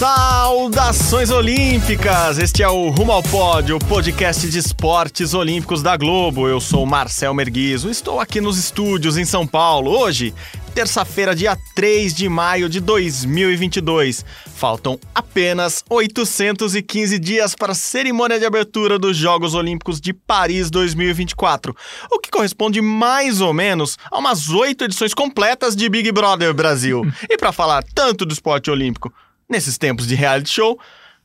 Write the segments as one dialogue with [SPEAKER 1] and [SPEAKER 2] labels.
[SPEAKER 1] Saudações Olímpicas! Este é o Rumo ao Pódio, o podcast de esportes olímpicos da Globo. Eu sou Marcel Merguizo, estou aqui nos estúdios em São Paulo. Hoje, terça-feira, dia 3 de maio de 2022. Faltam apenas 815 dias para a cerimônia de abertura dos Jogos Olímpicos de Paris 2024, o que corresponde mais ou menos a umas oito edições completas de Big Brother Brasil. e para falar tanto do esporte olímpico nesses tempos de reality show,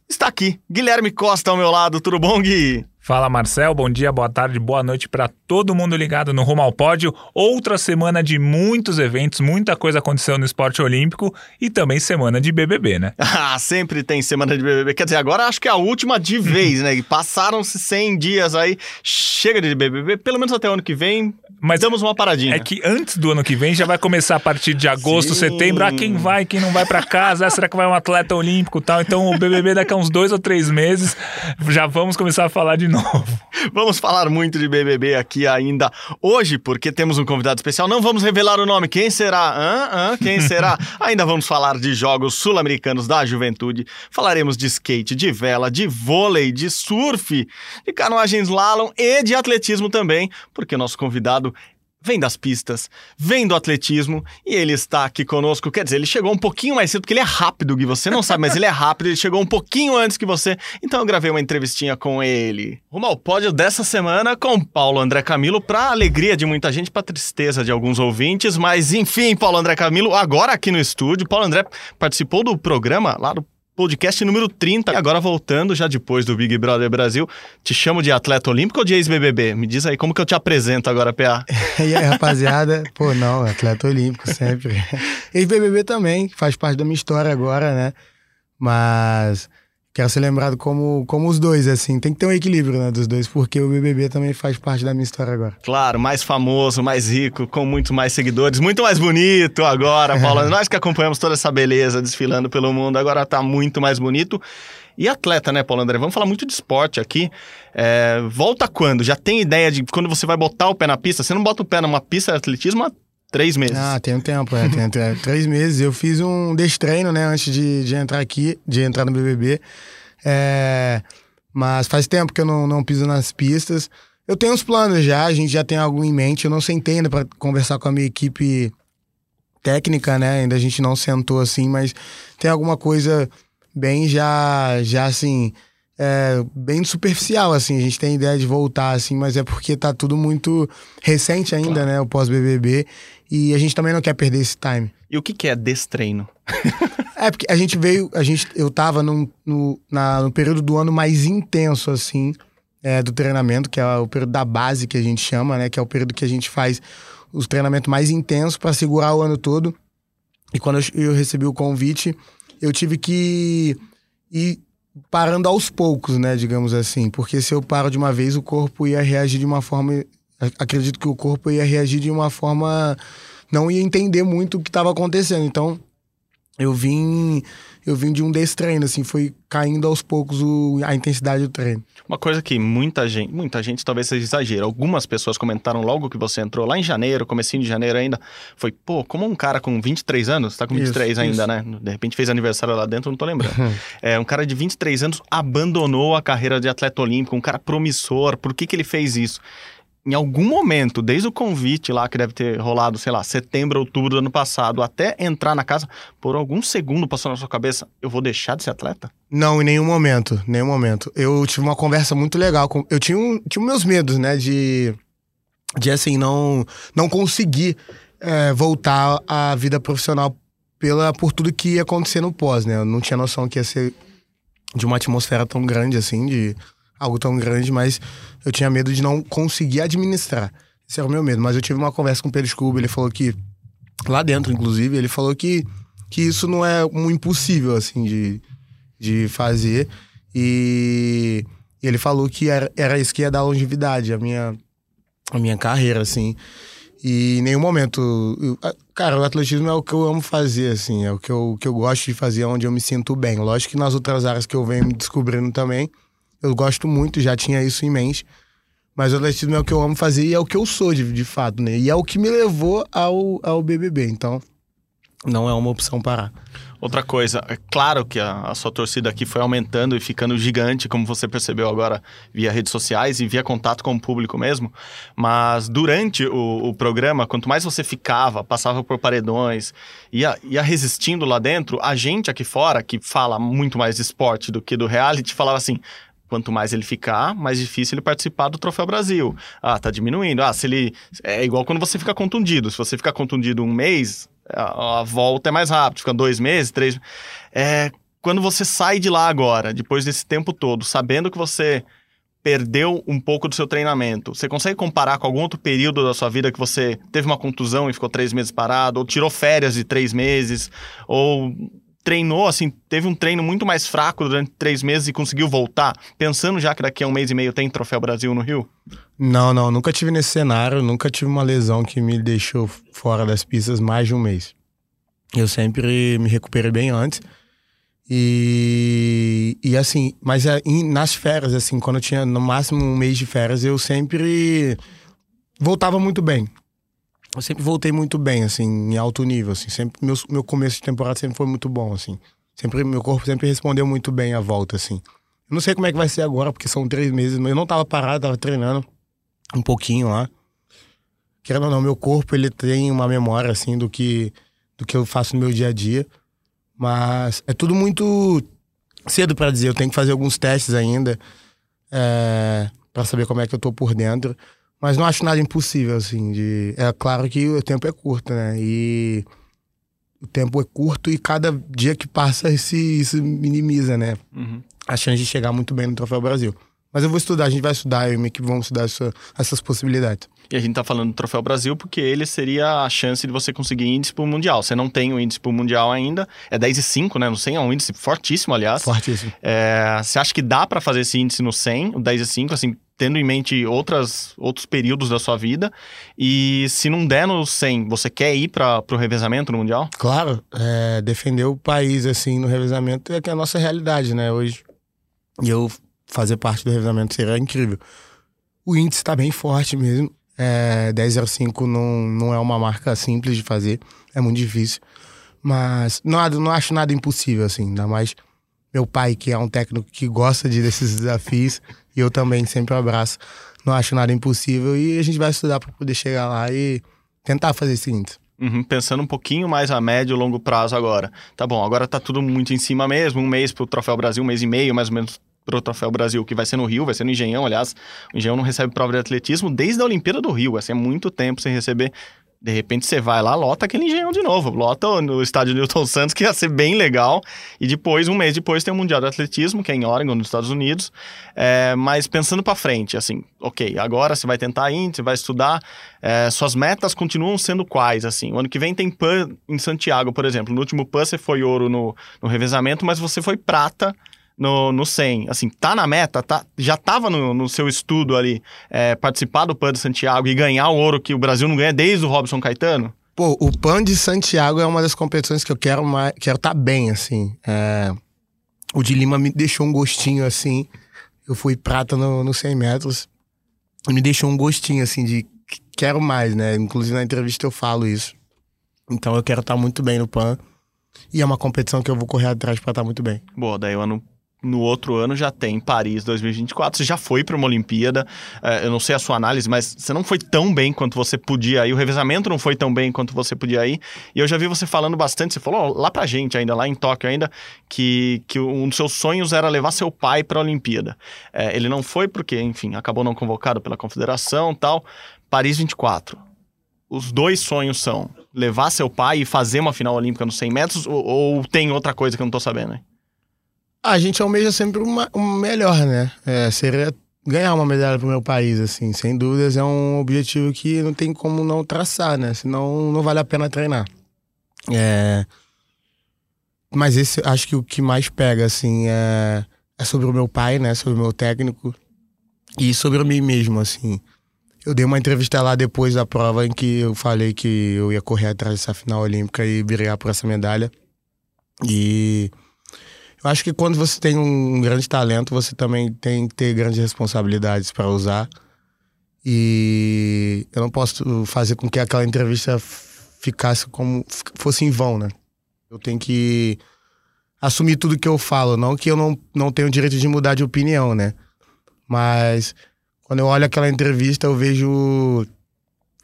[SPEAKER 1] está aqui Guilherme Costa ao meu lado. Tudo bom, Gui?
[SPEAKER 2] Fala Marcel, bom dia, boa tarde, boa noite para todo mundo ligado no Rumo ao Pódio. Outra semana de muitos eventos, muita coisa aconteceu no esporte olímpico e também semana de BBB, né?
[SPEAKER 1] Ah, sempre tem semana de BBB. Quer dizer, agora acho que é a última de vez, né? Passaram-se 100 dias aí, chega de BBB, pelo menos até o ano que vem. Mas damos uma paradinha.
[SPEAKER 2] É que antes do ano que vem já vai começar a partir de agosto, Sim. setembro. Ah, quem vai, quem não vai para casa? Ah, será que vai um atleta olímpico tal? Então o BBB daqui a uns dois ou três meses já vamos começar a falar de novo.
[SPEAKER 1] Vamos falar muito de BBB aqui ainda hoje, porque temos um convidado especial. Não vamos revelar o nome. Quem será? Hã? Hã? Quem será? ainda vamos falar de jogos sul-americanos da juventude. Falaremos de skate, de vela, de vôlei, de surf, de canoagem slalom e de atletismo também, porque o nosso convidado vem das pistas, vem do atletismo e ele está aqui conosco. Quer dizer, ele chegou um pouquinho mais cedo, porque ele é rápido, Gui. Você não sabe, mas ele é rápido, ele chegou um pouquinho antes que você. Então eu gravei uma entrevistinha com ele. Rumo ao pódio dessa semana com Paulo André Camilo, para alegria de muita gente, para tristeza de alguns ouvintes. Mas enfim, Paulo André Camilo, agora aqui no estúdio. Paulo André participou do programa lá do podcast número 30. E agora voltando, já depois do Big Brother Brasil, te chamo de atleta olímpico ou de ex-BBB? Me diz aí, como que eu te apresento agora, PA?
[SPEAKER 3] e aí, rapaziada? Pô, não, atleta olímpico sempre. Ex-BBB também, faz parte da minha história agora, né? Mas quero ser lembrado como, como os dois, assim. Tem que ter um equilíbrio, né, dos dois, porque o BBB também faz parte da minha história agora.
[SPEAKER 1] Claro, mais famoso, mais rico, com muito mais seguidores, muito mais bonito agora, Paulo. Nós que acompanhamos toda essa beleza desfilando pelo mundo, agora tá muito mais bonito. E atleta, né, Paulo André? Vamos falar muito de esporte aqui. É, volta quando? Já tem ideia de quando você vai botar o pé na pista? Você não bota o pé numa pista de atletismo há três meses.
[SPEAKER 3] Ah, tem um tempo, é. Tem, tem três meses. Eu fiz um destreino, né, antes de, de entrar aqui, de entrar no BBB. É, mas faz tempo que eu não, não piso nas pistas. Eu tenho uns planos já, a gente já tem algo em mente. Eu não sentei ainda para conversar com a minha equipe técnica, né? Ainda a gente não sentou assim, mas tem alguma coisa bem já, já assim, é, bem superficial, assim. A gente tem ideia de voltar, assim, mas é porque tá tudo muito recente ainda, claro. né? O pós-BBB. E a gente também não quer perder esse time.
[SPEAKER 1] E o que, que é destreino?
[SPEAKER 3] é, porque a gente veio, a gente, eu tava num, no, na, no período do ano mais intenso, assim, é, do treinamento, que é o período da base que a gente chama, né? Que é o período que a gente faz os treinamentos mais intensos para segurar o ano todo. E quando eu, eu recebi o convite, eu tive que ir parando aos poucos, né, digamos assim, porque se eu paro de uma vez, o corpo ia reagir de uma forma, acredito que o corpo ia reagir de uma forma não ia entender muito o que estava acontecendo. Então, eu vim eu vim de um desse treino, assim, foi caindo aos poucos o, a intensidade do treino.
[SPEAKER 1] Uma coisa que muita gente, muita gente talvez seja exagero, algumas pessoas comentaram logo que você entrou lá em janeiro, comecinho de janeiro ainda, foi, pô, como um cara com 23 anos, tá com 23 isso, ainda, isso. né? De repente fez aniversário lá dentro, não tô lembrando. é, um cara de 23 anos abandonou a carreira de atleta olímpico, um cara promissor, por que que ele fez isso? Em algum momento, desde o convite lá, que deve ter rolado, sei lá, setembro, outubro do ano passado, até entrar na casa, por algum segundo passou na sua cabeça, eu vou deixar de ser atleta?
[SPEAKER 3] Não, em nenhum momento, nenhum momento. Eu tive uma conversa muito legal. Com, eu tinha, um, tinha meus medos, né, de, de assim, não, não conseguir é, voltar à vida profissional pela, por tudo que ia acontecer no pós, né? Eu não tinha noção que ia ser de uma atmosfera tão grande, assim, de algo tão grande, mas eu tinha medo de não conseguir administrar. Esse era o meu medo. Mas eu tive uma conversa com o Pedro Scooby, ele falou que, lá dentro, inclusive, ele falou que, que isso não é um impossível, assim, de, de fazer. E, ele falou que era, era isso que ia dar longevidade, a minha, a minha carreira, assim. E em nenhum momento. Eu, cara, o atletismo é o que eu amo fazer, assim. É o que eu, que eu gosto de fazer, é onde eu me sinto bem. Lógico que nas outras áreas que eu venho me descobrindo também, eu gosto muito, já tinha isso em mente. Mas o atletismo é o que eu amo fazer e é o que eu sou, de, de fato, né? E é o que me levou ao, ao BBB. Então, não é uma opção parar.
[SPEAKER 1] Outra coisa, é claro que a, a, sua torcida aqui foi aumentando e ficando gigante, como você percebeu agora via redes sociais e via contato com o público mesmo. Mas durante o, o programa, quanto mais você ficava, passava por paredões, ia, ia resistindo lá dentro, a gente aqui fora, que fala muito mais de esporte do que do reality, falava assim: Quanto mais ele ficar, mais difícil ele participar do Troféu Brasil. Ah, tá diminuindo. Ah, se ele. É igual quando você fica contundido. Se você ficar contundido um mês, a, volta é mais rápido. Fica dois meses, três. É, quando você sai de lá agora, depois desse tempo todo, sabendo que você perdeu um pouco do seu treinamento, você consegue comparar com algum outro período da sua vida que você teve uma contusão e ficou três meses parado, ou tirou férias de três meses, ou treinou, assim, teve um treino muito mais fraco durante três meses e conseguiu voltar, pensando já que daqui a um mês e meio tem Troféu Brasil no Rio?
[SPEAKER 3] Não, não, nunca tive nesse cenário, nunca tive uma lesão que me deixou fora das pistas mais de um mês. Eu sempre me recuperei bem antes. E, e assim, mas é, nas férias, assim, quando eu tinha no máximo um mês de férias, eu sempre voltava muito bem eu sempre voltei muito bem, assim, em alto nível, assim. Sempre, meu, meu começo de temporada sempre foi muito bom, assim. Sempre, meu corpo sempre respondeu muito bem a volta, assim. Eu não sei como é que vai ser agora, porque são três meses, mas eu não tava parado, tava treinando um pouquinho lá. Querendo ou não, meu corpo, ele tem uma memória, assim, do que, do que eu faço no meu dia a dia. Mas é tudo muito cedo para dizer. Eu tenho que fazer alguns testes ainda é, para saber como é que eu tô por dentro. Mas não acho nada impossível, assim. De... É claro que o tempo é curto, né? E o tempo é curto e cada dia que passa esse, isso minimiza, né? Uhum. A chance de chegar muito bem no Troféu Brasil. Mas eu vou estudar, a gente vai estudar, eu e o Mick vamos estudar essa, essas possibilidades.
[SPEAKER 1] E a gente tá falando do Troféu Brasil porque ele seria a chance de você conseguir índice pro Mundial. Você não tem o índice pro Mundial ainda, é 10 e 5, né? No 100 é um índice fortíssimo, aliás.
[SPEAKER 3] Fortíssimo.
[SPEAKER 1] É, você acha que dá para fazer esse índice no 100, o 10 e 5, assim, tendo em mente outras, outros períodos da sua vida. E se não der no 100, você quer ir para o revezamento no Mundial?
[SPEAKER 3] Claro, é, defender o país assim no revezamento é que é a nossa realidade, né? Hoje, e eu fazer parte do revezamento seria incrível. O índice está bem forte mesmo. É, 10,05 não, não é uma marca simples de fazer, é muito difícil. Mas não, não acho nada impossível, assim, ainda mais meu pai, que é um técnico que gosta de desses desafios, e eu também sempre abraço. Não acho nada impossível e a gente vai estudar para poder chegar lá e tentar fazer esse índice.
[SPEAKER 1] Uhum, pensando um pouquinho mais a médio e longo prazo agora. Tá bom, agora tá tudo muito em cima mesmo. Um mês pro Troféu Brasil, um mês e meio mais ou menos pro Troféu Brasil, que vai ser no Rio, vai ser no Engenhão, aliás. O Engenhão não recebe prova de atletismo desde a Olimpíada do Rio. Assim, é muito tempo sem receber de repente você vai lá, lota aquele engenhão de novo. Lota no estádio Newton Santos, que ia ser bem legal. E depois, um mês depois, tem o Mundial de Atletismo, que é em Oregon, nos Estados Unidos. É, mas pensando para frente, assim, ok, agora você vai tentar índice, vai estudar. É, suas metas continuam sendo quais, assim? O ano que vem tem PAN em Santiago, por exemplo. No último PAN você foi ouro no, no revezamento, mas você foi prata no, no 100. Assim, tá na meta, tá, já tava no, no seu estudo ali, é, participar do PAN de Santiago e ganhar o ouro que o Brasil não ganha desde o Robson Caetano?
[SPEAKER 3] Pô, o PAN de Santiago é uma das competições que eu quero mais, quero estar tá bem, assim. É, o de Lima me deixou um gostinho, assim. Eu fui prata no, no 100 metros. E me deixou um gostinho, assim, de quero mais, né? Inclusive na entrevista eu falo isso. Então eu quero estar tá muito bem no PAN. E é uma competição que eu vou correr atrás para estar tá muito bem.
[SPEAKER 1] Boa, daí o ano no outro ano já tem Paris 2024. Você já foi para uma Olimpíada. É, eu não sei a sua análise, mas você não foi tão bem quanto você podia ir. O revezamento não foi tão bem quanto você podia ir. E eu já vi você falando bastante. Você falou lá pra gente ainda, lá em Tóquio ainda, que, que um dos seus sonhos era levar seu pai para a Olimpíada. É, ele não foi porque, enfim, acabou não convocado pela confederação tal. Paris 24. Os dois sonhos são levar seu pai e fazer uma final olímpica nos 100 metros ou, ou tem outra coisa que eu não tô sabendo, hein?
[SPEAKER 3] A gente almeja sempre uma, uma melhor, né? É, seria ganhar uma medalha pro meu país, assim. Sem dúvidas, é um objetivo que não tem como não traçar, né? Senão não vale a pena treinar. É... Mas esse, acho que o que mais pega, assim, é, é sobre o meu pai, né? Sobre o meu técnico. E sobre mim mesmo, assim. Eu dei uma entrevista lá depois da prova em que eu falei que eu ia correr atrás dessa final olímpica e brigar por essa medalha. E eu acho que quando você tem um grande talento, você também tem que ter grandes responsabilidades para usar. E eu não posso fazer com que aquela entrevista ficasse como fosse em vão, né? Eu tenho que assumir tudo que eu falo. Não que eu não, não tenho o direito de mudar de opinião, né? Mas quando eu olho aquela entrevista, eu vejo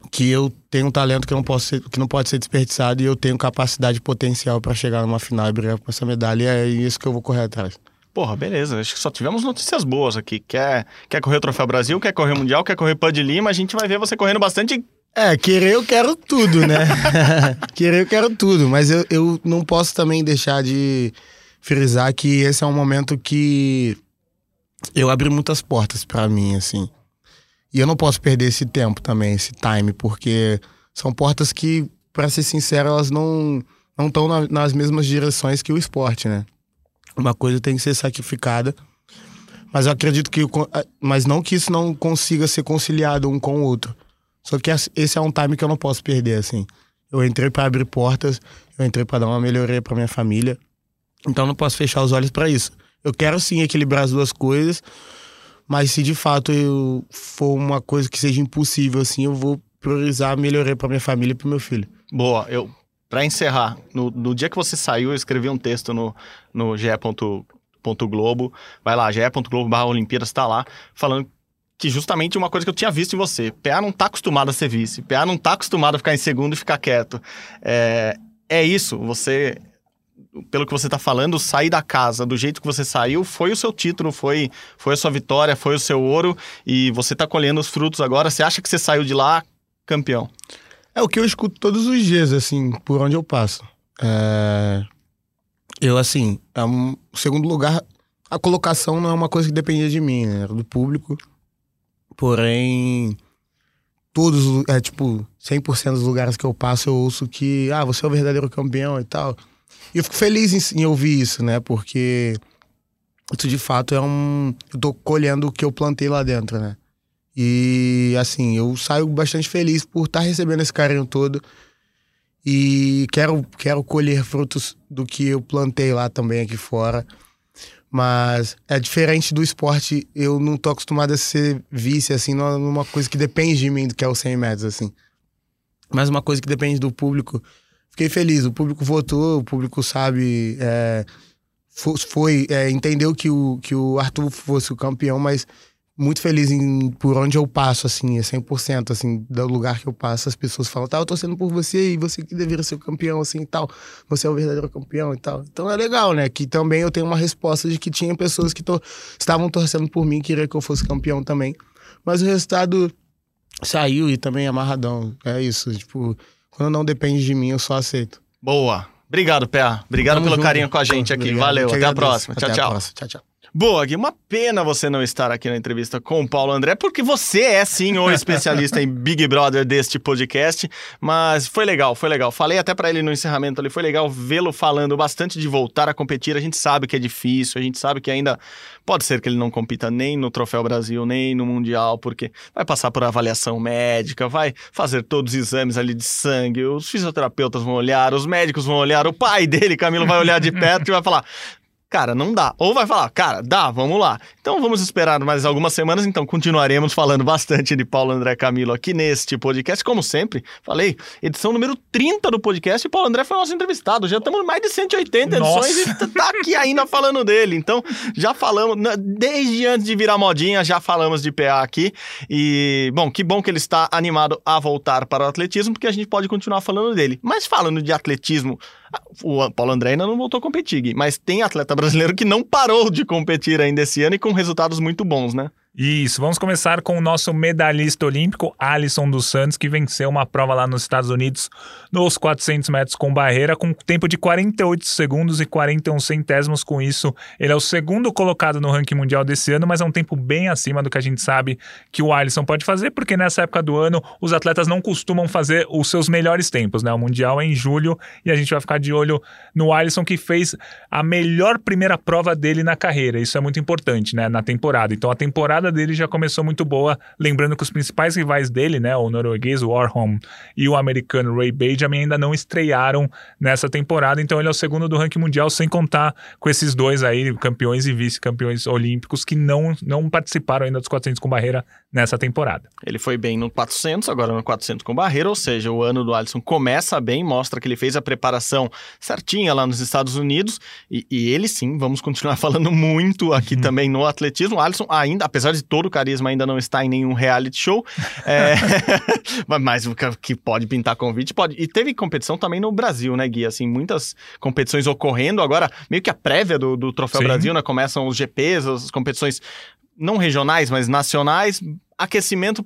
[SPEAKER 3] que eu tenho um talento que não, posso ser, que não pode ser desperdiçado e eu tenho capacidade potencial para chegar numa final e brigar por essa medalha. E é isso que eu vou correr atrás.
[SPEAKER 1] Porra, beleza. Acho que só tivemos notícias boas aqui. Quer, quer correr o Troféu Brasil, quer correr o Mundial, quer correr Pud Lima. A gente vai ver você correndo bastante.
[SPEAKER 3] É, querer eu quero tudo, né? querer eu quero tudo, mas eu, eu não posso também deixar de frisar que esse é um momento que eu abri muitas portas para mim, assim. E eu não posso perder esse tempo também, esse time, porque são portas que, para ser sincero, elas não não estão na, nas mesmas direções que o esporte, né? Uma coisa tem que ser sacrificada. Mas eu acredito que. Mas não que isso não consiga ser conciliado um com o outro. Só que esse é um time que eu não posso perder, assim. Eu entrei para abrir portas, eu entrei para dar uma melhoria para minha família. Então não posso fechar os olhos para isso. Eu quero sim equilibrar as duas coisas, mas se de fato eu for uma coisa que seja impossível assim, eu vou priorizar a melhoria para minha família e para meu filho.
[SPEAKER 1] Boa, eu para encerrar, no, no, dia que você saiu, eu escrevi um texto no, no ge.globo. Vai lá, ge.globo barra Olimpíadas, está lá, falando que justamente uma coisa que eu tinha visto em você. PA não tá acostumado a ser vice. PA não tá acostumado a ficar em segundo e ficar quieto. É, é isso, você pelo que você está falando, sair da casa do jeito que você saiu foi o seu título, foi, foi a sua vitória, foi o seu ouro e você está colhendo os frutos agora. Você acha que você saiu de lá campeão?
[SPEAKER 3] É o que eu escuto todos os dias, assim, por onde eu passo. É... Eu, assim, é um segundo lugar, a colocação não é uma coisa que dependia de mim, né? Era do público. Porém, todos, é tipo, 100% dos lugares que eu passo eu ouço que, ah, você é o verdadeiro campeão e tal. E eu fico feliz em, em ouvir isso, né? Porque isso de fato é um. Eu tô colhendo o que eu plantei lá dentro, né? E assim, eu saio bastante feliz por estar tá recebendo esse carinho todo. E quero, quero colher frutos do que eu plantei lá também aqui fora. Mas é diferente do esporte, eu não tô acostumado a ser vice, assim, numa coisa que depende de mim, do que é os 100 metros, assim. Mas uma coisa que depende do público. Fiquei feliz, o público votou, o público sabe. É, foi, é, entendeu que o, que o Arthur fosse o campeão, mas muito feliz em, por onde eu passo, assim, é 100%, assim, do lugar que eu passo, as pessoas falam, tá, eu tô sendo por você e você que deveria ser o campeão, assim, e tal, você é o verdadeiro campeão e tal. Então é legal, né, que também eu tenho uma resposta de que tinha pessoas que to estavam torcendo por mim, queria que eu fosse campeão também, mas o resultado saiu e também é amarradão, é isso, tipo, quando não depende de mim, eu só aceito.
[SPEAKER 1] Boa. Obrigado, Pé. Obrigado Tamo pelo junto. carinho com a gente aqui.
[SPEAKER 3] Obrigado.
[SPEAKER 1] Valeu. Até a próxima.
[SPEAKER 3] Até
[SPEAKER 1] tchau, tchau.
[SPEAKER 3] Próxima. Tchau, tchau.
[SPEAKER 1] Boa, Gui, uma pena você não estar aqui na entrevista com o Paulo André, porque você é sim o especialista em Big Brother deste podcast, mas foi legal, foi legal. Falei até para ele no encerramento ali, foi legal vê-lo falando bastante de voltar a competir. A gente sabe que é difícil, a gente sabe que ainda pode ser que ele não compita nem no Troféu Brasil, nem no Mundial, porque vai passar por avaliação médica, vai fazer todos os exames ali de sangue, os fisioterapeutas vão olhar, os médicos vão olhar, o pai dele, Camilo, vai olhar de perto e vai falar: cara, não dá. Ou vai falar, cara, dá, vamos lá. Então vamos esperar mais algumas semanas, então continuaremos falando bastante de Paulo André Camilo aqui neste podcast, como sempre. Falei, edição número 30 do podcast e Paulo André foi nosso entrevistado. Já estamos mais de 180
[SPEAKER 2] Nossa.
[SPEAKER 1] edições e tá aqui ainda falando dele. Então, já falamos, desde antes de virar modinha, já falamos de PA aqui. E, bom, que bom que ele está animado a voltar para o atletismo, porque a gente pode continuar falando dele. Mas falando de atletismo, o Paulo André ainda não voltou a competir, mas tem atleta brasileiro que não parou de competir ainda esse ano e com resultados muito bons, né?
[SPEAKER 2] Isso, vamos começar com o nosso medalhista olímpico, Alisson dos Santos, que venceu uma prova lá nos Estados Unidos nos 400 metros com barreira, com tempo de 48 segundos e 41 centésimos. Com isso, ele é o segundo colocado no ranking mundial desse ano, mas é um tempo bem acima do que a gente sabe que o Alisson pode fazer, porque nessa época do ano os atletas não costumam fazer os seus melhores tempos, né? O mundial é em julho e a gente vai ficar de olho no Alisson, que fez a melhor primeira prova dele na carreira. Isso é muito importante, né? Na temporada. Então, a temporada temporada dele já começou muito boa, lembrando que os principais rivais dele, né, o norueguês Warholm e o americano Ray Benjamin ainda não estrearam nessa temporada, então ele é o segundo do ranking mundial, sem contar com esses dois aí, campeões e vice-campeões olímpicos, que não, não participaram ainda dos 400 com barreira nessa temporada.
[SPEAKER 1] Ele foi bem no 400, agora no 400 com barreira, ou seja, o ano do Alisson começa bem, mostra que ele fez a preparação certinha lá nos Estados Unidos, e, e ele sim, vamos continuar falando muito aqui uhum. também no atletismo. O Alisson ainda, apesar de todo o carisma, ainda não está em nenhum reality show, é... mas que pode pintar convite, pode. E teve competição também no Brasil, né, Gui? Assim, muitas competições ocorrendo, agora meio que a prévia do, do Troféu sim. Brasil, né? Começam os GPs, as competições não regionais, mas nacionais, aquecimento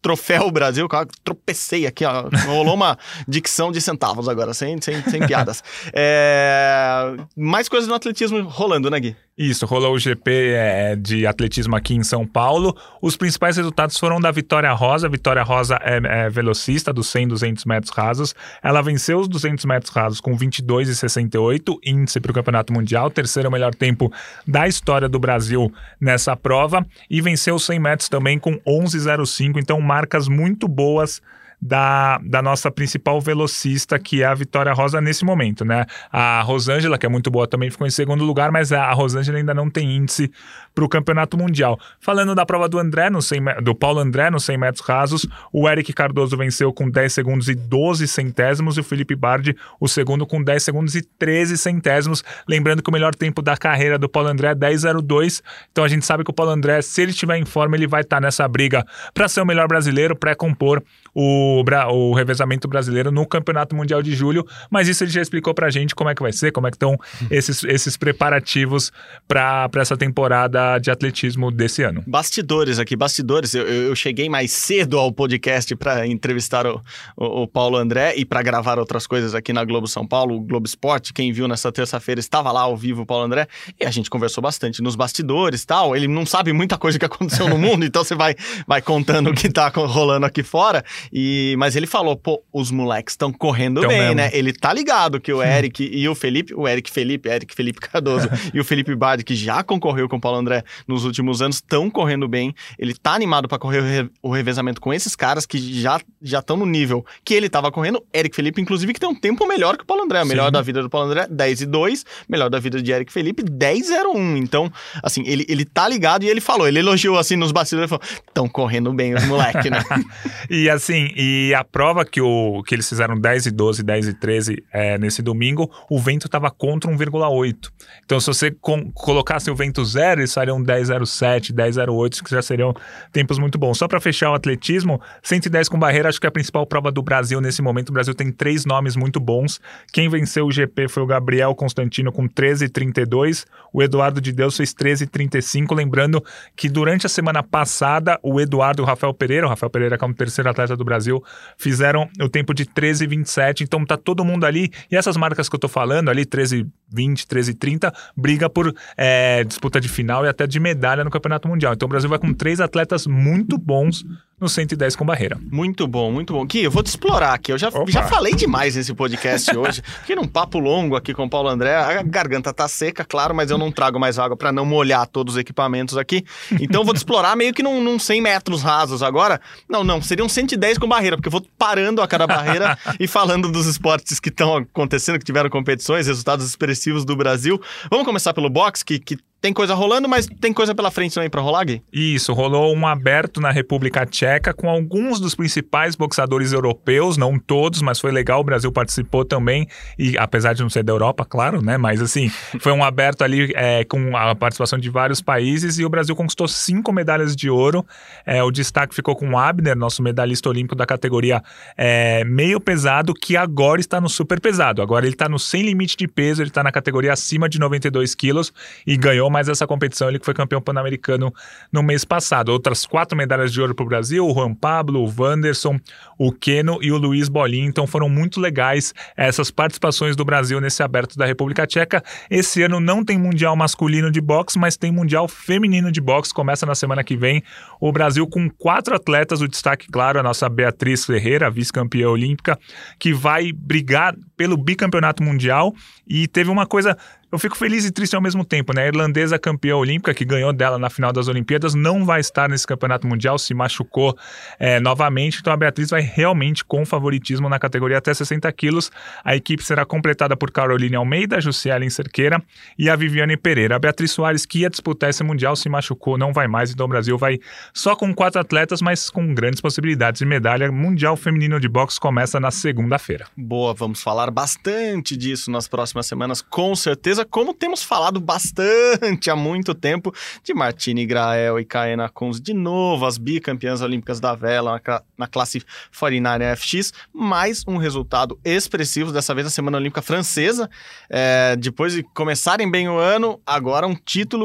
[SPEAKER 1] troféu Brasil, tropecei aqui, ó, rolou uma dicção de centavos agora, sem, sem, sem piadas. É... Mais coisas no atletismo rolando, né, Gui?
[SPEAKER 2] Isso, rolou o GP é, de atletismo aqui em São Paulo. Os principais resultados foram da Vitória Rosa. Vitória Rosa é, é velocista dos 100 200 metros rasos. Ela venceu os 200 metros rasos com 22,68, índice para o Campeonato Mundial, terceiro melhor tempo da história do Brasil nessa prova. E venceu os 100 metros também com 11,05, então marcas muito boas da, da nossa principal velocista, que é a Vitória Rosa nesse momento, né? A Rosângela, que é muito boa, também ficou em segundo lugar, mas a Rosângela ainda não tem índice para o Campeonato Mundial. Falando da prova do André, no 100, do Paulo André, nos 100 metros rasos, o Eric Cardoso venceu com 10 segundos e 12 centésimos e o Felipe Bardi, o segundo, com 10 segundos e 13 centésimos. Lembrando que o melhor tempo da carreira do Paulo André é 10,02. Então a gente sabe que o Paulo André, se ele estiver em forma, ele vai estar tá nessa briga para ser o melhor brasileiro, pré-compor o, o revezamento brasileiro no Campeonato Mundial de Julho. Mas isso ele já explicou para a gente como é que vai ser, como é que estão esses, esses preparativos para essa temporada de atletismo desse ano.
[SPEAKER 1] Bastidores aqui, bastidores. Eu, eu cheguei mais cedo ao podcast para entrevistar o, o, o, Paulo André e para gravar outras coisas aqui na Globo São Paulo, o Globo Esporte. Quem viu nessa terça-feira estava lá ao vivo o Paulo André e a gente conversou bastante nos bastidores tal. Ele não sabe muita coisa que aconteceu no mundo, então você vai, vai contando o que tá rolando aqui fora. E, mas ele falou, pô, os moleques estão correndo então bem, mesmo. né? Ele tá ligado que o Eric e o Felipe, o Eric Felipe, Eric Felipe Cardoso e o Felipe Bard, que já concorreu com o Paulo André nos últimos anos estão correndo bem. Ele tá animado para correr o, re o, revezamento com esses caras que já já estão no nível que ele estava correndo. Eric Felipe, inclusive, que tem um tempo melhor que o Paulo André. Melhor Sim. da vida do Paulo André, 10 e 2. Melhor da vida de Eric Felipe, 10 e 1. Então, assim, ele, ele tá ligado e ele falou, ele elogiou assim nos bastidores, ele falou, estão correndo bem os moleques, né?
[SPEAKER 2] e assim, e a prova que, o, que eles fizeram 10 e 12, 10 e 13 é, nesse domingo, o vento estava contra 1,8. Então, se você com, colocasse o vento zero, eles fariam 10,07, 10,08, que já seriam tempos muito bons. Só para fechar o atletismo, 110 com barreira, acho que é a principal prova do Brasil nesse momento. O Brasil tem três nomes muito bons. Quem venceu o GP foi o Gabriel Constantino com 13,32. O Eduardo de Deus fez 13,35. Lembrando que durante a semana passada, o Eduardo e o Rafael Pereira, o Rafael Pereira, que é o terceiro atleta do Brasil, fizeram o tempo de 13,27. Então tá todo mundo ali. E essas marcas que eu tô falando ali, 13,20, 13,30, briga por é, disputa de final e até de medalha no Campeonato Mundial. Então o Brasil vai com três atletas muito bons no 110 com barreira.
[SPEAKER 1] Muito bom, muito bom. Gui, eu vou te explorar aqui. Eu já, já falei demais nesse podcast hoje. Fiquei num papo longo aqui com o Paulo André. A garganta tá seca, claro, mas eu não trago mais água para não molhar todos os equipamentos aqui. Então eu vou te explorar meio que num, num 100 metros rasos agora. Não, não, seriam 110 com barreira, porque eu vou parando a cada barreira e falando dos esportes que estão acontecendo, que tiveram competições, resultados expressivos do Brasil. Vamos começar pelo boxe, que, que tem coisa rolando, mas tem coisa pela frente também para rolar, Gui?
[SPEAKER 2] Isso, rolou um aberto na República Tcheca com alguns dos principais boxadores europeus, não todos, mas foi legal, o Brasil participou também, e apesar de não ser da Europa, claro, né? Mas assim, foi um aberto ali é, com a participação de vários países e o Brasil conquistou cinco medalhas de ouro. É, o destaque ficou com o Abner, nosso medalhista olímpico da categoria é, meio pesado, que agora está no super pesado. Agora ele está no sem limite de peso, ele está na categoria acima de 92 quilos e ganhou mais essa competição, ele que foi campeão pan-americano no mês passado. Outras quatro medalhas de ouro para o Brasil, o Juan Pablo, o Wanderson, o Keno e o Luiz Bolinho. Então foram muito legais essas participações do Brasil nesse aberto da República Tcheca. Esse ano não tem Mundial masculino de boxe, mas tem Mundial feminino de boxe. Começa na semana que vem. O Brasil com quatro atletas, o destaque, claro, a nossa Beatriz Ferreira, vice-campeã olímpica, que vai brigar pelo bicampeonato mundial. E teve uma coisa eu fico feliz e triste ao mesmo tempo, né? A irlandesa campeã olímpica, que ganhou dela na final das Olimpíadas, não vai estar nesse campeonato mundial, se machucou é, novamente. Então a Beatriz vai realmente com favoritismo na categoria até 60 quilos. A equipe será completada por Caroline Almeida, Jussielen Cerqueira e a Viviane Pereira. A Beatriz Soares, que ia disputar esse mundial, se machucou, não vai mais. Então o Brasil vai só com quatro atletas, mas com grandes possibilidades de medalha. Mundial Feminino de Boxe começa na segunda-feira.
[SPEAKER 1] Boa, vamos falar bastante disso nas próximas semanas, com certeza como temos falado bastante há muito tempo de Martine Grael e Kaena Kunz, de novo as bicampeãs olímpicas da vela na, classe 49 FX, mais um resultado expressivo, dessa vez na Semana Olímpica Francesa, é, depois de começarem bem o ano, agora um título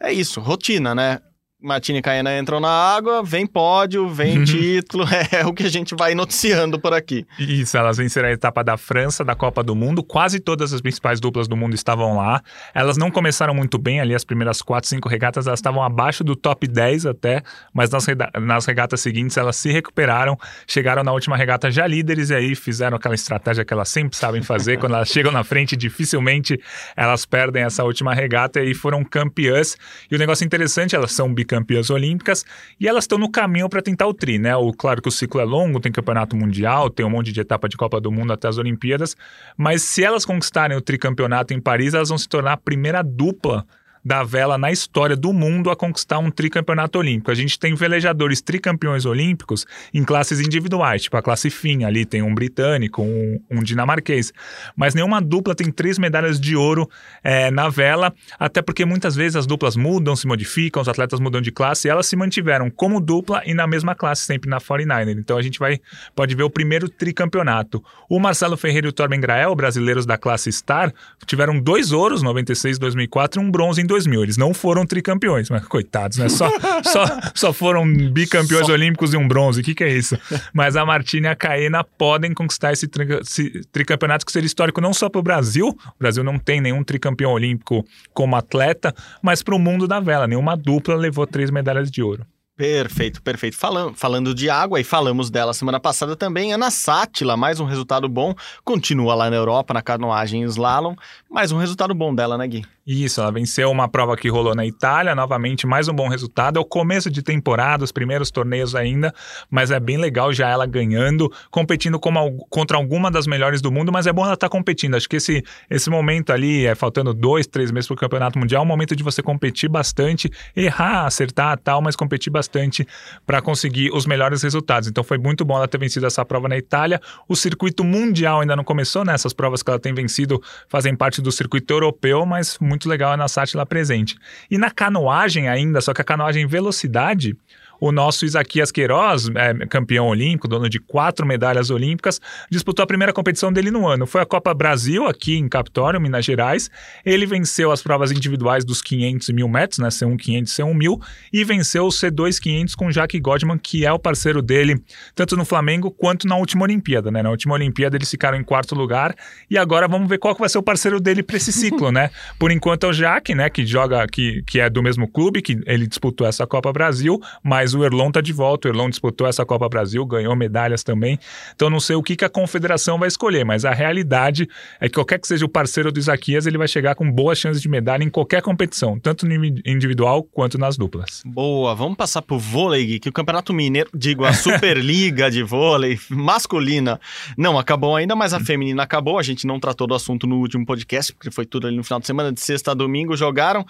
[SPEAKER 1] é isso, rotina, né? Martini e Caena entram na água, vem pódio, vem uhum. título, é o que a gente vai noticiando por aqui.
[SPEAKER 2] Isso, elas venceram a etapa da França, da Copa do Mundo, quase todas as principais duplas do mundo estavam lá. Elas não começaram muito bem ali, as primeiras quatro, cinco regatas, elas estavam abaixo do top 10 até, mas nas, nas regatas seguintes elas se recuperaram, chegaram na última regata já líderes e aí fizeram aquela estratégia que elas sempre sabem fazer, quando elas chegam na frente, dificilmente elas perdem essa última regata e foram campeãs. E o negócio interessante, elas são campeãs olímpicas e elas estão no caminho para tentar o tri, né? O, claro que o ciclo é longo, tem campeonato mundial, tem um monte de etapa de Copa do Mundo até as Olimpíadas, mas se elas conquistarem o tricampeonato em Paris, elas vão se tornar a primeira dupla da vela na história do mundo a conquistar um tricampeonato olímpico. A gente tem velejadores tricampeões olímpicos em classes individuais, tipo a classe FIM, ali tem um britânico, um, um dinamarquês. Mas nenhuma dupla tem três medalhas de ouro é, na vela, até porque muitas vezes as duplas mudam, se modificam, os atletas mudam de classe, e elas se mantiveram como dupla e na mesma classe, sempre na 49er. Então a gente vai pode ver o primeiro tricampeonato. O Marcelo Ferreira e o Torben Grael, brasileiros da classe Star, tiveram dois ouros, 96 e 2004, e um bronze em 2000. Eles não foram tricampeões, mas coitados, né? Só, só, só foram bicampeões só. olímpicos e um bronze. O que, que é isso? Mas a Martina e a Caena podem conquistar esse, tri, esse tricampeonato que seria histórico não só para o Brasil. O Brasil não tem nenhum tricampeão olímpico como atleta, mas para o mundo da vela. Nenhuma dupla levou três medalhas de ouro.
[SPEAKER 1] Perfeito, perfeito. Falando, falando de água, e falamos dela semana passada também, Ana Sátila, mais um resultado bom, continua lá na Europa, na canoagem slalom, mais um resultado bom dela, né, Gui?
[SPEAKER 2] Isso, ela venceu uma prova que rolou na Itália, novamente mais um bom resultado. É o começo de temporada, os primeiros torneios ainda, mas é bem legal já ela ganhando, competindo como, contra alguma das melhores do mundo, mas é bom ela estar tá competindo. Acho que esse, esse momento ali, é faltando dois, três meses para o Campeonato Mundial, é um momento de você competir bastante, errar, acertar tal, mas competir bastante para conseguir os melhores resultados. Então foi muito bom ela ter vencido essa prova na Itália. O circuito mundial ainda não começou, né? Essas provas que ela tem vencido fazem parte do circuito europeu, mas muito legal a Nassat lá presente. E na canoagem ainda, só que a canoagem velocidade, o nosso Isaquias Queiroz, é, campeão olímpico, dono de quatro medalhas olímpicas, disputou a primeira competição dele no ano. Foi a Copa Brasil, aqui em Capitólio, Minas Gerais. Ele venceu as provas individuais dos 500 e 1000 metros, né? C1 500 e C1 1000, e venceu o C2 500 com Jack Godman, que é o parceiro dele, tanto no Flamengo quanto na última Olimpíada, né? Na última Olimpíada eles ficaram em quarto lugar, e agora vamos ver qual que vai ser o parceiro dele para esse ciclo, né? Por enquanto é o Jack, né? Que joga, que, que é do mesmo clube, que ele disputou essa Copa Brasil, mas mas o Erlon tá de volta. O Erlon disputou essa Copa Brasil, ganhou medalhas também. Então não sei o que, que a confederação vai escolher, mas a realidade é que qualquer que seja o parceiro do Isaquias, ele vai chegar com boas chances de medalha em qualquer competição, tanto no individual quanto nas duplas.
[SPEAKER 1] Boa, vamos passar pro vôlei, que o Campeonato Mineiro, digo, a Superliga de vôlei masculina não acabou ainda, mas a feminina acabou. A gente não tratou do assunto no último podcast, porque foi tudo ali no final de semana, de sexta a domingo, jogaram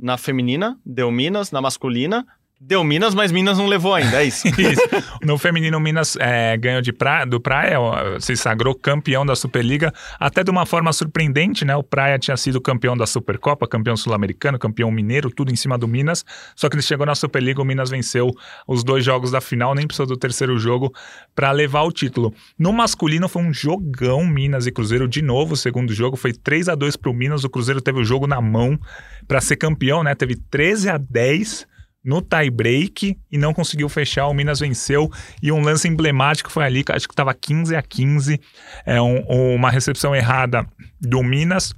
[SPEAKER 1] na feminina, deu Minas, na masculina, Deu Minas, mas Minas não levou ainda, é isso. isso.
[SPEAKER 2] No feminino, Minas é, ganhou de do Praia, se sagrou campeão da Superliga, até de uma forma surpreendente, né? O Praia tinha sido campeão da Supercopa, campeão sul-americano, campeão mineiro, tudo em cima do Minas. Só que ele chegou na Superliga, o Minas venceu os dois jogos da final, nem precisou do terceiro jogo para levar o título. No masculino foi um jogão Minas e Cruzeiro de novo. O segundo jogo foi 3 a 2 para o Minas. O Cruzeiro teve o jogo na mão para ser campeão, né? Teve 13 a 10 no tie-break e não conseguiu fechar. O Minas venceu e um lance emblemático foi ali, acho que estava 15 a 15. É um, uma recepção errada do Minas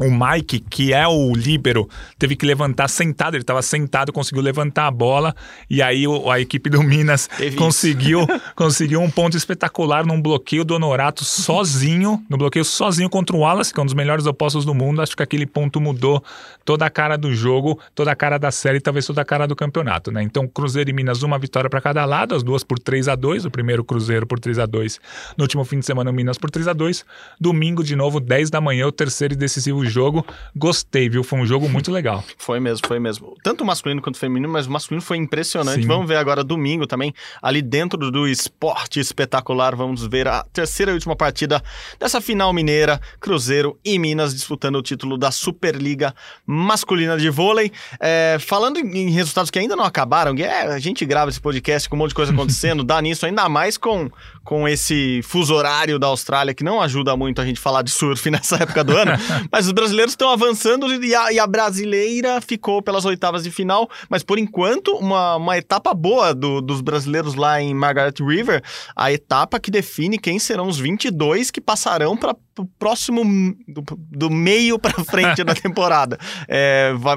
[SPEAKER 2] o Mike, que é o líbero, teve que levantar sentado, ele estava sentado, conseguiu levantar a bola, e aí o, a equipe do Minas
[SPEAKER 1] Teve
[SPEAKER 2] conseguiu, conseguiu um ponto espetacular num bloqueio do Honorato sozinho, no bloqueio sozinho contra o Wallace, que é um dos melhores opostos do mundo. Acho que aquele ponto mudou toda a cara do jogo, toda a cara da série talvez toda a cara do campeonato, né? Então, Cruzeiro e Minas, uma vitória para cada lado, as duas por 3 a 2 o primeiro Cruzeiro por 3 a 2 no último fim de semana o Minas por 3 a 2 Domingo, de novo, 10 da manhã, o terceiro e decisivo jogo. Gostei, viu? Foi um jogo muito legal.
[SPEAKER 1] Foi mesmo, foi mesmo. Tanto o masculino quanto o feminino, mas o masculino foi impressionante.
[SPEAKER 2] Sim.
[SPEAKER 1] Vamos ver agora domingo também, ali dentro do esporte espetacular, vamos ver a terceira e última partida dessa final mineira, Cruzeiro e Minas disputando o título da Superliga Masculina de Vôlei. É, falando em resultados que ainda não acabaram, é, a gente grava esse podcast com um monte de coisa acontecendo, dá nisso, ainda mais com, com esse fuso horário da Austrália, que não ajuda muito a gente falar de surf nessa época do ano, mas os brasileiros estão avançando e a, e a brasileira ficou pelas oitavas de final, mas por enquanto uma, uma etapa boa do- dos brasileiros lá em Margaret River, a etapa que define quem serão os 22 que passarão para o próximo do, do meio para frente da temporada. É, vai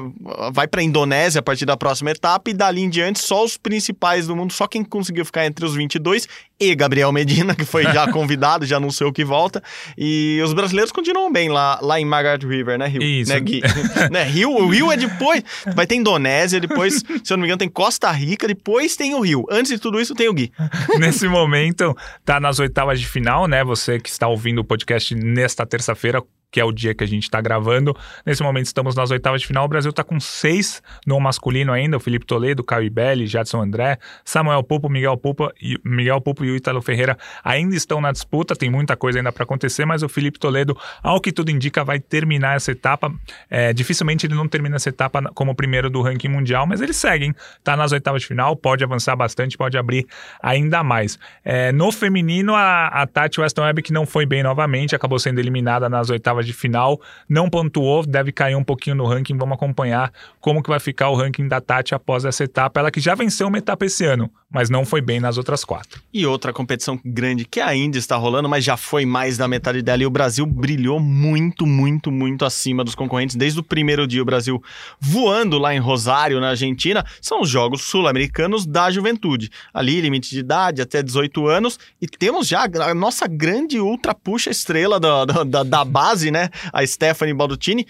[SPEAKER 1] vai para a Indonésia a partir da próxima etapa e dali em diante só os principais do mundo, só quem conseguiu ficar entre os 22 e Gabriel Medina, que foi já convidado, já anunciou que volta. E os brasileiros continuam bem lá, lá em Margaret River, né, Rio?
[SPEAKER 2] Isso.
[SPEAKER 1] Né, Gui? né, Rio, o Rio é depois. Vai ter Indonésia, depois, se eu não me engano, tem Costa Rica, depois tem o Rio. Antes de tudo isso, tem o Gui.
[SPEAKER 2] Nesse momento, tá nas oitavas de final, né? Você que está ouvindo o podcast nesta terça-feira, que é o dia que a gente está gravando. Nesse momento estamos nas oitavas de final. O Brasil está com seis no masculino ainda: o Felipe Toledo, Caio Ibelli, Jadson André, Samuel Pupo, Miguel Pupo, e, Miguel Pupo e o Ítalo Ferreira ainda estão na disputa. Tem muita coisa ainda para acontecer, mas o Felipe Toledo, ao que tudo indica, vai terminar essa etapa. É, dificilmente ele não termina essa etapa como primeiro do ranking mundial, mas eles seguem. Tá nas oitavas de final, pode avançar bastante, pode abrir ainda mais. É, no feminino, a, a Tati Weston Webb, que não foi bem novamente, acabou sendo eliminada nas oitavas de final, não pontuou, deve cair um pouquinho no ranking. Vamos acompanhar como que vai ficar o ranking da Tati após essa etapa. Ela que já venceu uma etapa esse ano, mas não foi bem nas outras quatro.
[SPEAKER 1] E outra competição grande que ainda está rolando, mas já foi mais da metade dela. E o Brasil brilhou muito, muito, muito acima dos concorrentes. Desde o primeiro dia, o Brasil voando lá em Rosário, na Argentina, são os Jogos Sul-Americanos da Juventude. Ali, limite de idade até 18 anos. E temos já a nossa grande ultra puxa estrela da, da, da- base? A Stephanie Baldutini.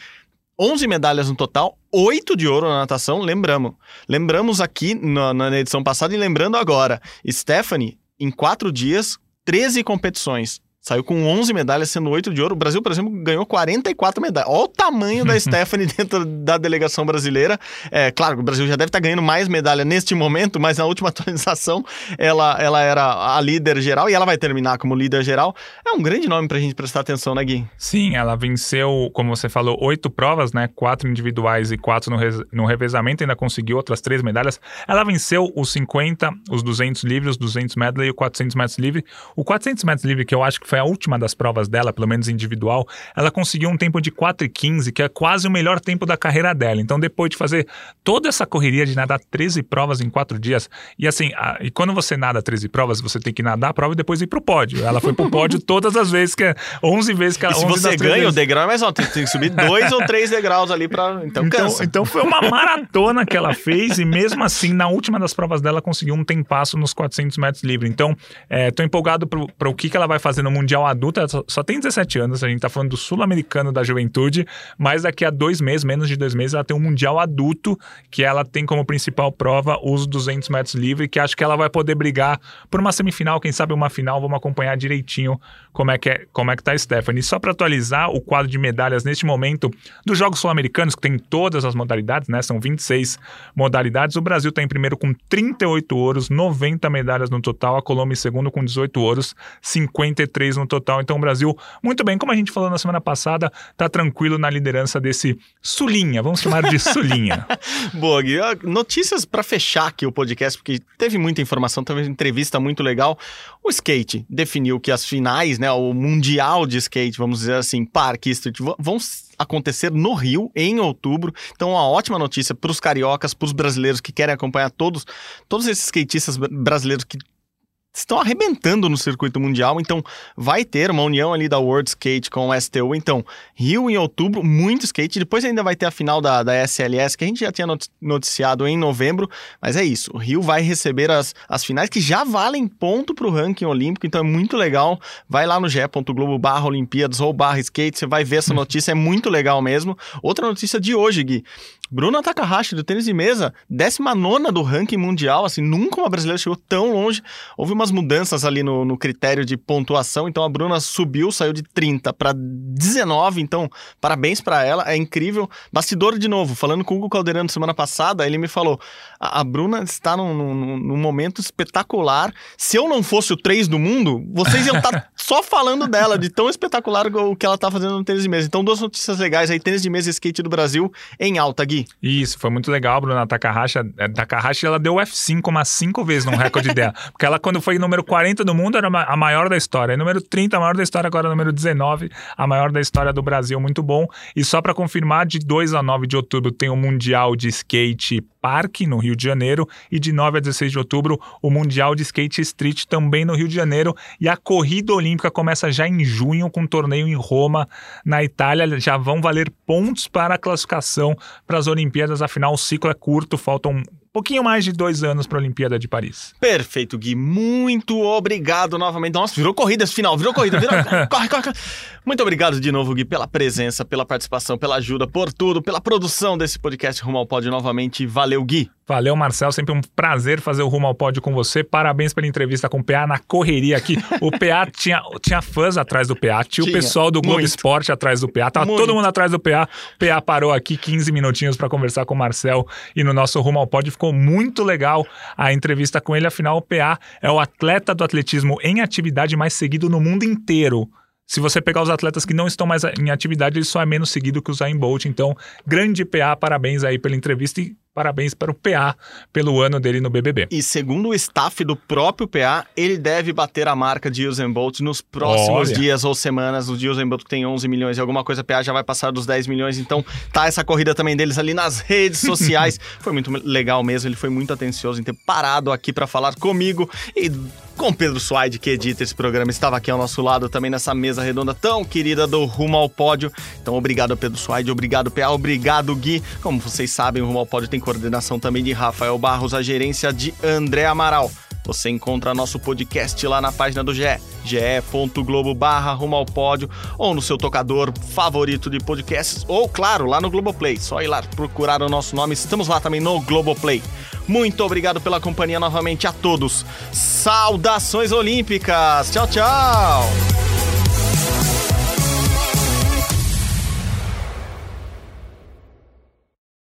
[SPEAKER 1] 11 medalhas no total, 8 de ouro na natação, lembramos. Lembramos aqui na, na edição passada e lembrando agora. Stephanie, em 4 dias, 13 competições. Saiu com 11 medalhas, sendo 8 de ouro. O Brasil, por exemplo, ganhou 44 medalhas. Olha o tamanho da Stephanie dentro da delegação brasileira. É claro, o Brasil já deve estar ganhando mais medalha neste momento, mas na última atualização ela, ela era a líder geral e ela vai terminar como líder geral. É um grande nome pra gente prestar atenção, né, Gui?
[SPEAKER 2] Sim, ela venceu, como você falou, oito provas, né? Quatro individuais e quatro no, res- no revezamento, ainda conseguiu outras três medalhas. Ela venceu os 50, os 200 livre, os 200 medley e o 400 metros livre. O 400 metros livre, que eu acho que foi a última das provas dela, pelo menos individual, ela conseguiu um tempo de 4,15, que é quase o melhor tempo da carreira dela. Então, depois de fazer toda essa correria de nadar 13 provas em quatro dias, e assim, a- e quando você nada 13 provas, você tem que nadar a prova e depois ir pro pódio. Ela foi pro pódio todas as vezes, que é 11 vezes que ela
[SPEAKER 1] E se
[SPEAKER 2] 11
[SPEAKER 1] você
[SPEAKER 2] das 13
[SPEAKER 1] ganha, o degrau é mais alto. Tem, que subir dois ou três degraus ali pra. Então,
[SPEAKER 2] Então, então foi uma maratona que ela fez e mesmo assim, na última das provas dela, conseguiu um tempasso nos 400 metros livre. Então, é, tô empolgado para o que, que ela vai fazer no Mundial Adulto. Ela só, tem 17 anos, a gente tá falando do Sul-Americano da Juventude, mas daqui a dois meses, menos de dois meses, ela tem um Mundial Adulto, que ela tem como principal prova os 200 metros livre, que acho que ela vai poder brigar por uma semifinal, quem sabe uma final. Vamos acompanhar direitinho como é que, é, como é que tá a Stephanie. Só para atualizar o quadro de medalhas neste momento dos Jogos Sul-Americanos, que tem todas as modalidades, né? São 26 modalidades. O Brasil está em primeiro com 38 ouros, 90 medalhas no total. A Colômbia em segundo com 18 ouros, 53 no total. Então o Brasil, muito bem, como a gente falou na semana passada, tá tranquilo na liderança desse Sulinha. Vamos chamar de Sulinha.
[SPEAKER 1] Boa, Gui. Ah, Notícias pra fechar aqui o podcast, porque teve muita informação, teve uma entrevista muito legal. O skate definiu que as finais, né, o mundial de skate, vamos dizer assim, Parque Street, vão acontecer no Rio em outubro. Então, uma ótima notícia para os cariocas, para os brasileiros que querem acompanhar todos, todos esses skatistas br- brasileiros que estão arrebentando no circuito mundial, então vai ter uma união ali da World Skate com o STU. Então, Rio em outubro, muito skate. Depois ainda vai ter a final da, da SLS, que a gente já tinha noticiado em novembro, mas é isso. O Rio vai receber as, as finais que já valem ponto para o ranking olímpico, então é muito legal. Vai lá no ge.globo barra Olimpíadas ou barra skate, você vai ver essa notícia, é muito legal mesmo. Outra notícia de hoje, Gui. Bruna Takahashi, do tênis de mesa, 19 do ranking mundial, assim, nunca uma brasileira chegou tão longe. Houve umas mudanças ali no, no critério de pontuação, então a Bruna subiu, saiu de 30 para 19, então parabéns para ela, é incrível. Bastidor de novo, falando com o Hugo Calderano semana passada, ele me falou: a, a Bruna está num, num, num, momento espetacular. Se eu não fosse o 3 do mundo, vocês iam estar tá só falando dela, de tão espetacular o que ela está fazendo no tênis de mesa. Então, duas notícias legais aí: tênis de mesa e skate do Brasil em alta, Gui.
[SPEAKER 2] Isso, foi muito legal, Bruna Takahashi. A Takahashi, ela deu F5 umas 5 vezes no recorde dela. Porque ela, quando foi número 40 do mundo, era a maior da história. E número 30, a maior da história, agora número 19, a maior da história do Brasil. Muito bom. E só para confirmar, de 2 a 9 de outubro tem o Mundial de Skate Parque, no Rio de Janeiro. E de 9 a 16 de outubro, o Mundial de Skate Street, também no Rio de Janeiro. E a corrida olímpica começa já em junho, com um torneio em Roma, na Itália. Já vão valer pontos para a classificação para as Olimpíadas. Afinal, o ciclo é curto, faltam pouquinho mais de dois anos para a Olimpíada de Paris.
[SPEAKER 1] Perfeito, Gui. Muito obrigado novamente. Nossa, virou corrida esse final, virou corrida, virou. corre, corre, corre. Muito obrigado de novo, Gui, pela presença, pela participação, pela ajuda, por tudo, pela produção desse podcast Rumo ao Pódio novamente. Valeu, Gui.
[SPEAKER 2] Valeu, Marcel. Sempre um prazer fazer o Rumo ao Pódio com você. Parabéns pela entrevista com o PA na correria aqui. O PA tinha, tinha fãs atrás do PA, tinha, tinha o pessoal do Globo muito. Esporte atrás do PA, tava muito. todo mundo atrás do PA. O PA parou aqui 15 minutinhos para conversar com o Marcel e no nosso Rumo ao Pódio ficou muito legal a entrevista com ele. Afinal, o PA é o atleta do atletismo em atividade mais seguido no mundo inteiro. Se você pegar os atletas que não estão mais em atividade, ele só é menos seguido que o Zayn Bolt. Então, grande PA, parabéns aí pela entrevista e parabéns para o PA pelo ano dele no BBB.
[SPEAKER 1] E segundo o staff do próprio PA, ele deve bater a marca de Usain Bolt nos próximos Olha. dias ou semanas. O de Usain Bolt tem 11 milhões e alguma coisa, o PA já vai passar dos 10 milhões. Então, tá essa corrida também deles ali nas redes sociais. foi muito legal mesmo, ele foi muito atencioso em ter parado aqui para falar comigo e com Pedro Suaide, que edita esse programa, estava aqui ao nosso lado também nessa mesa redonda tão querida do Rumo ao Pódio. Então, obrigado, Pedro Suaide, obrigado, PA, obrigado, Gui. Como vocês sabem, o Rumo ao Pódio tem coordenação também de Rafael Barros, a gerência de André Amaral. Você encontra nosso podcast lá na página do GE, ge.globo barra rumo ao pódio, ou no seu tocador favorito de podcasts, ou claro, lá no Globoplay. Só ir lá procurar o nosso nome, estamos lá também no Globoplay. Muito obrigado pela companhia novamente a todos. Saudações olímpicas! Tchau, tchau!